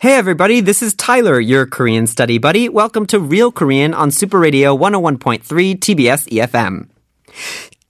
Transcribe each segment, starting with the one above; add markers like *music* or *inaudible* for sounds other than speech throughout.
Hey everybody, this is Tyler, your Korean study buddy. Welcome to Real Korean on Super Radio 101.3 TBS EFM.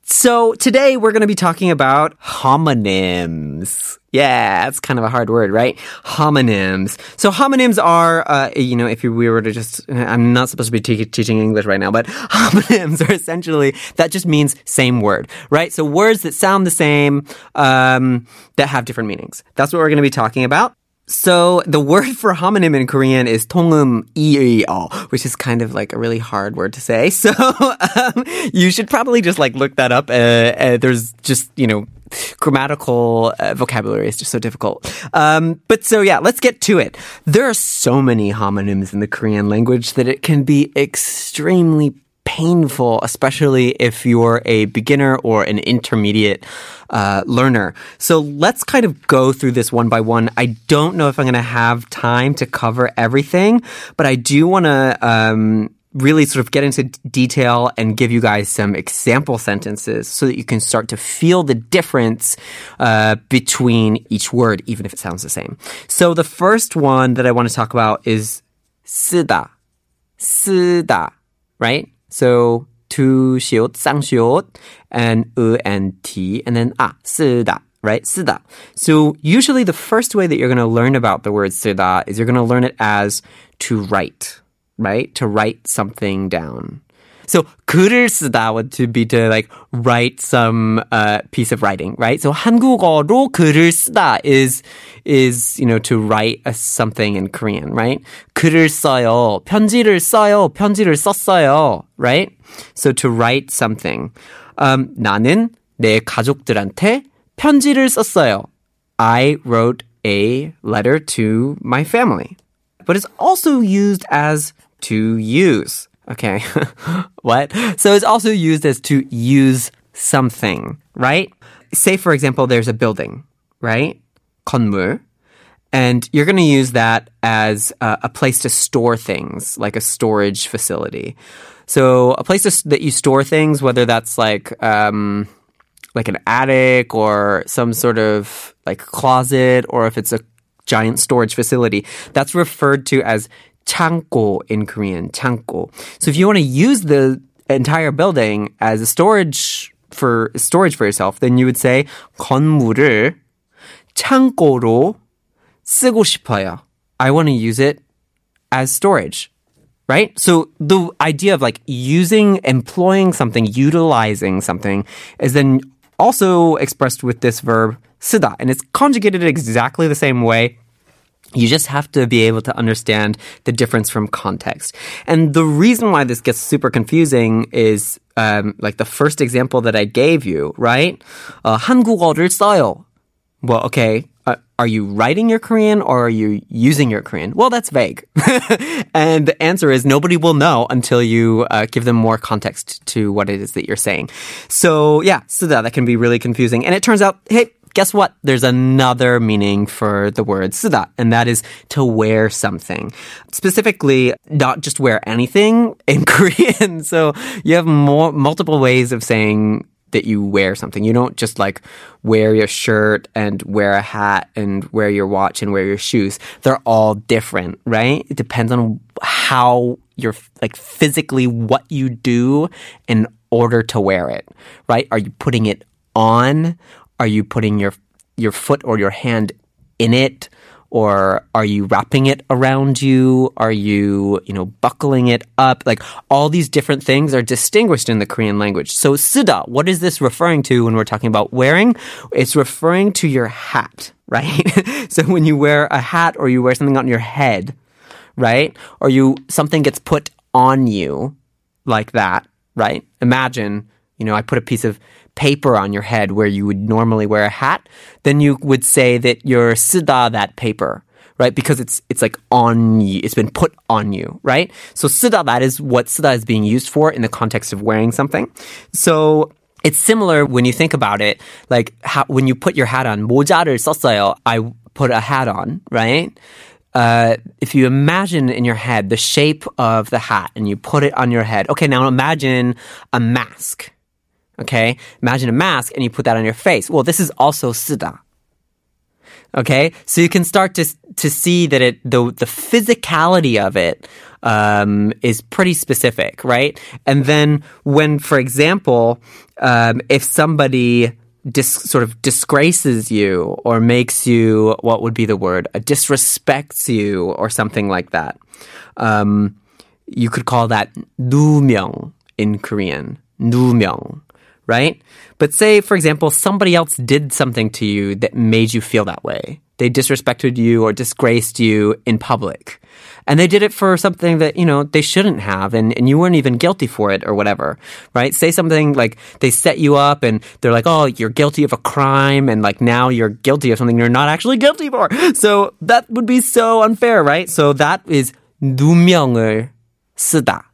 So today we're going to be talking about homonyms. Yeah, it's kind of a hard word, right? Homonyms. So homonyms are, uh, you know, if we were to just, I'm not supposed to be te- teaching English right now, but *laughs* homonyms are essentially, that just means same word, right? So words that sound the same, um, that have different meanings. That's what we're going to be talking about. So the word for homonym in Korean is 통음 이의어, which is kind of like a really hard word to say. So *laughs* um, you should probably just like look that up. Uh, uh, there's just you know grammatical uh, vocabulary is just so difficult. Um, but so yeah, let's get to it. There are so many homonyms in the Korean language that it can be extremely painful, especially if you're a beginner or an intermediate uh, learner. So let's kind of go through this one by one. I don't know if I'm going to have time to cover everything, but I do want to. Um, really sort of get into detail and give you guys some example sentences so that you can start to feel the difference uh, between each word, even if it sounds the same. So the first one that I want to talk about is 쓰다. 쓰다, right? So to sang 쌍시옷, and u and t, and then ah, 쓰다. Right? 쓰다. So usually the first way that you're going to learn about the word 쓰다 is you're going to learn it as to write, right? To write something down. So 글을 쓰다 would to be to like write some uh, piece of writing, right? So 한국어로 글을 쓰다 is is you know to write a, something in Korean, right? 글을 써요, 편지를 써요, 편지를 썼어요, right? So to write something. Um, 나는 내 가족들한테 편지를 썼어요. I wrote a letter to my family. But it's also used as to use. Okay. *laughs* what? So it's also used as to use something, right? Say, for example, there's a building, right? 건물. And you're going to use that as a, a, place to store things, like a storage facility. So a place to, that you store things, whether that's like, um, like an attic or some sort of like closet, or if it's a giant storage facility, that's referred to as 창고 in Korean, 창고. So if you want to use the entire building as a storage for storage for yourself, then you would say 건물을 창고로 쓰고 싶어요. I want to use it as storage. Right? So the idea of like using, employing something, utilizing something is then also expressed with this verb 쓰다. And it's conjugated exactly the same way you just have to be able to understand the difference from context. And the reason why this gets super confusing is um, like the first example that I gave you, right? Uh, 한국어를 써요. Well, okay. Uh, are you writing your Korean or are you using your Korean? Well, that's vague. *laughs* and the answer is nobody will know until you uh, give them more context to what it is that you're saying. So yeah, so that, that can be really confusing. And it turns out, hey, guess what? There's another meaning for the word 쓰다, and that is to wear something. Specifically, not just wear anything *laughs* in Korean. So you have more, multiple ways of saying that you wear something. You don't just like wear your shirt and wear a hat and wear your watch and wear your shoes. They're all different, right? It depends on how you're like physically what you do in order to wear it, right? Are you putting it on? Are you putting your your foot or your hand in it? Or are you wrapping it around you? Are you, you know, buckling it up? Like all these different things are distinguished in the Korean language. So 쓰다, what is this referring to when we're talking about wearing? It's referring to your hat, *laughs* right? so when you wear a hat or you wear something on your head, right? Or you something gets put on you like that, right? Imagine, you know, I put a piece of paper on your head where you would normally wear a hat, then you would say that you're 쓰다 that paper, right? Because it's it's like on you, it's been put on you, right? So 쓰다 that is what 쓰다 is being used for in the context of wearing something. So it's similar when you think about it, like how, when you put your hat on. 모자를 썼어요. I put a hat on, right? Uh, if you imagine in your head the shape of the hat and you put it on your head, okay, now imagine a mask. Okay, imagine a mask and you put that on your face. Well, this is also 쓰다. Okay, so you can start to to see that it the the physicality of it um, is pretty specific, right? And then when, for example, um, if somebody dis- sort of disgraces you or makes you what would be the word uh, disrespects you or something like that, um, you could call that 누명 in Korean. 누명 right? But say, for example, somebody else did something to you that made you feel that way. They disrespected you or disgraced you in public. And they did it for something that, you know, they shouldn't have and, and you weren't even guilty for it or whatever, right? Say something like they set you up and they're like, oh, you're guilty of a crime and like now you're guilty of something you're not actually guilty for. So that would be so unfair, right? So that is 누명을 쓰다.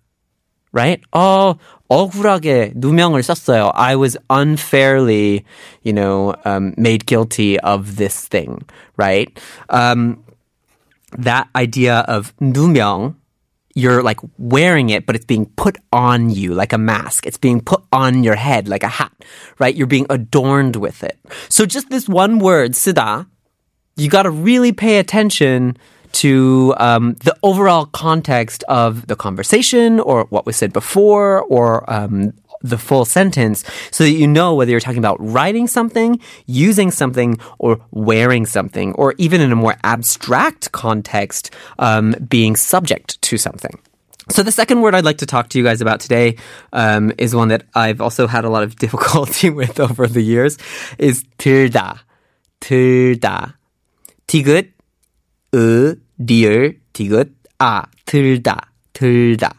Right? Oh, 억울하게 누명을 썼어요. I was unfairly, you know, um, made guilty of this thing, right? Um, that idea of 누명, you're like wearing it, but it's being put on you like a mask. It's being put on your head like a hat, right? You're being adorned with it. So just this one word, 쓰다, you got to really pay attention to um, the overall context of the conversation or what was said before or um, the full sentence so that you know whether you're talking about writing something, using something, or wearing something, or even in a more abstract context, um, being subject to something. So the second word I'd like to talk to you guys about today um, is one that I've also had a lot of difficulty *laughs* with over the years. Is 들다, 들다, 디귿, 으, 리을, 디귿, 아, 들다, 들다.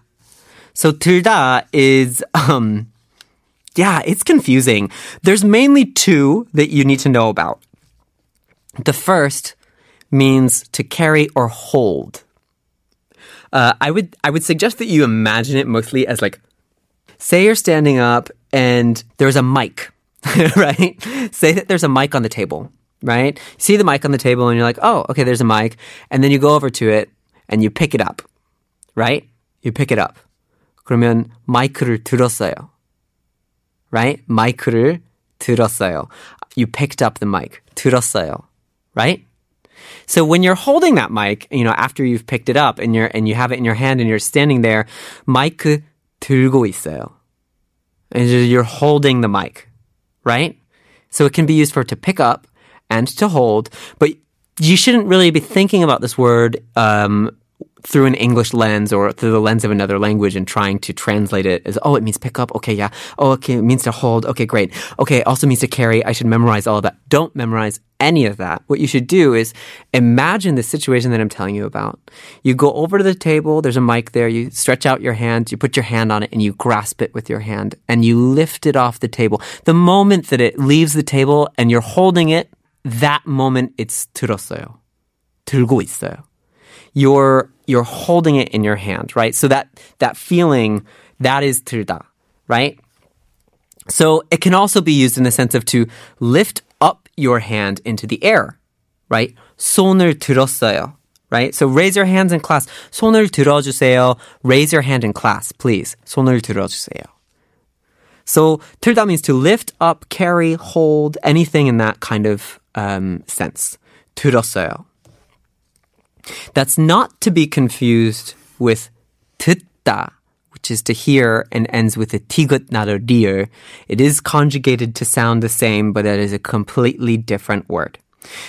So 들다 is, um, yeah, it's confusing. There's mainly two that you need to know about. The first means to carry or hold. Uh, I would I would suggest that you imagine it mostly as like, say you're standing up and there's a mic, *laughs* right? Say that there's a mic on the table right? You see the mic on the table and you're like, oh, okay, there's a mic. And then you go over to it and you pick it up, right? You pick it up. 그러면 마이크를 들었어요. Right? 마이크를 들었어요. You picked up the mic. 들었어요. Right? So when you're holding that mic, you know, after you've picked it up and you're and you have it in your hand and you're standing there, 마이크 들고 있어요. And you're holding the mic, right? So it can be used for to pick up and to hold, but you shouldn't really be thinking about this word um, through an English lens or through the lens of another language and trying to translate it as, oh, it means pick up. Okay, yeah. Oh, okay, it means to hold. Okay, great. Okay, it also means to carry. I should memorize all of that. Don't memorize any of that. What you should do is imagine the situation that I'm telling you about. You go over to the table, there's a mic there, you stretch out your hand, you put your hand on it, and you grasp it with your hand, and you lift it off the table. The moment that it leaves the table and you're holding it, that moment it's 들었어요. 들고 있어요. You're you're holding it in your hand, right? So that that feeling that is 들다, right? So it can also be used in the sense of to lift up your hand into the air, right? 손을 들었어요. Right? So raise your hands in class. 손을 들어주세요. Raise your hand in class, please. 손을 들어주세요. So 들다 means to lift up, carry, hold, anything in that kind of um, sense. 들었어요. That's not to be confused with 듣다, which is to hear and ends with a tigut, not a dir. It is conjugated to sound the same, but that is a completely different word.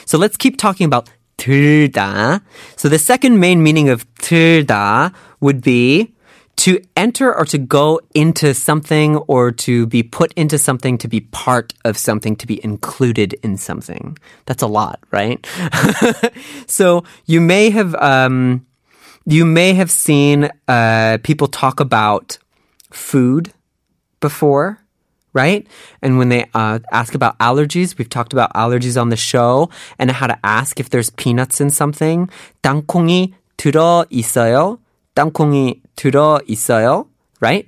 So let's keep talking about 들다. So the second main meaning of 들다 would be to enter or to go into something or to be put into something, to be part of something, to be included in something. That's a lot, right? *laughs* so you may have, um, you may have seen uh, people talk about food before, right? And when they uh, ask about allergies, we've talked about allergies on the show and how to ask if there's peanuts in something. 땅콩이 들어 있어요. 땅콩이 들어 있어요, right?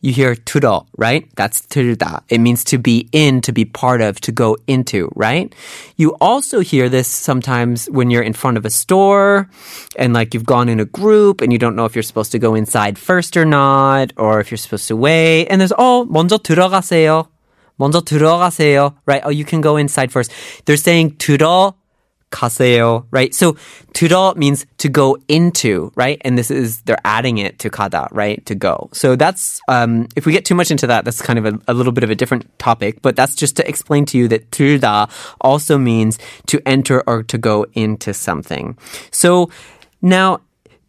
You hear 들어, right? That's 들다. It means to be in, to be part of, to go into, right? You also hear this sometimes when you're in front of a store and like you've gone in a group and you don't know if you're supposed to go inside first or not, or if you're supposed to wait. And there's, oh, 먼저 들어가세요. 먼저 들어가세요, right? Oh, you can go inside first. They're saying 들어 가세요, right? So 들어 means to go into, right? And this is they're adding it to 가다, right? To go. So that's um, if we get too much into that, that's kind of a, a little bit of a different topic. But that's just to explain to you that 들다 also means to enter or to go into something. So now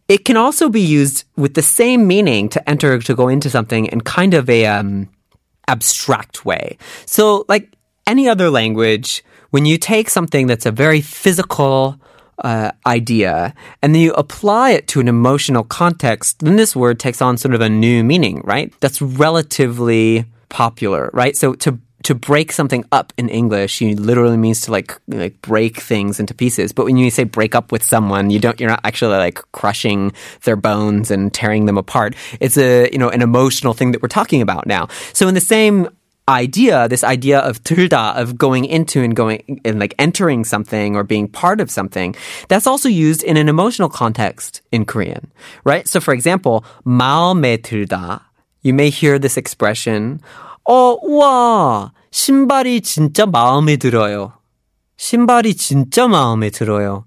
it can also be used with the same meaning to enter to go into something in kind of a um, abstract way. So like any other language, when you take something that's a very physical uh, idea and then you apply it to an emotional context, then this word takes on sort of a new meaning, right? That's relatively popular, right? So to to break something up in English, you literally means to like like break things into pieces. But when you say break up with someone, you don't you're not actually like crushing their bones and tearing them apart. It's a you know an emotional thing that we're talking about now. So in the same idea, this idea of 들다, of going into and going and like entering something or being part of something, that's also used in an emotional context in Korean, right? So for example, 마음에 들다, you may hear this expression, 어, 와, 신발이 진짜 마음에 들어요. 신발이 진짜 마음에 들어요.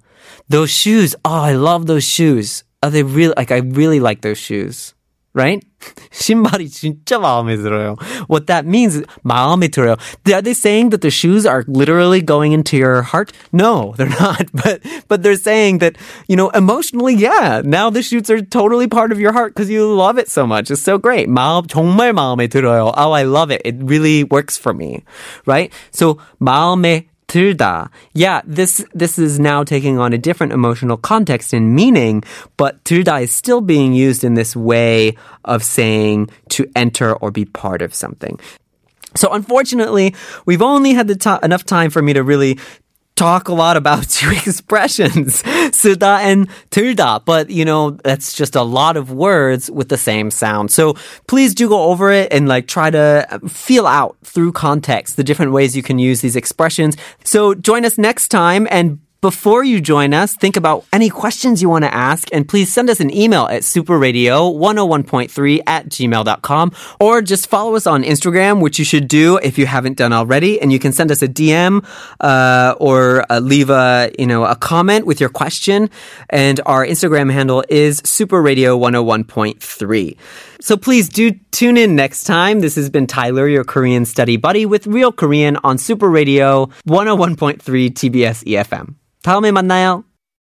Those shoes, oh, I love those shoes. Oh, they really, like, I really like those shoes. Right? *laughs* 신발이 진짜 마음에 들어요. What that means is 마음에 들어요. Are they saying that the shoes are literally going into your heart? No, they're not. *laughs* But but they're saying that, you know, emotionally, yeah, now the shoes are totally part of your heart because you love it so much. It's so great. 마음 정말 마음에 들어요. Oh, I love it. It really works for me. Right? So 마음에 들다. Yeah, this this is now taking on a different emotional context and meaning, but 들다 is still being used in this way of saying to enter or be part of something. So unfortunately, we've only had the to- enough time for me to really talk a lot about *laughs* two expressions, 쓰다 and 들다. But, you know, that's just a lot of words with the same sound. So please do go over it and like try to feel out through context the different ways you can use these expressions. So join us next time and before you join us, think about any questions you want to ask and please send us an email at superradio101.3 at gmail.com or just follow us on Instagram, which you should do if you haven't done already. And you can send us a DM, uh, or uh, leave a, you know, a comment with your question. And our Instagram handle is superradio101.3. So please do tune in next time. This has been Tyler, your Korean study buddy with Real Korean on Super Radio 101.3 TBS EFM. 다음에 만나요.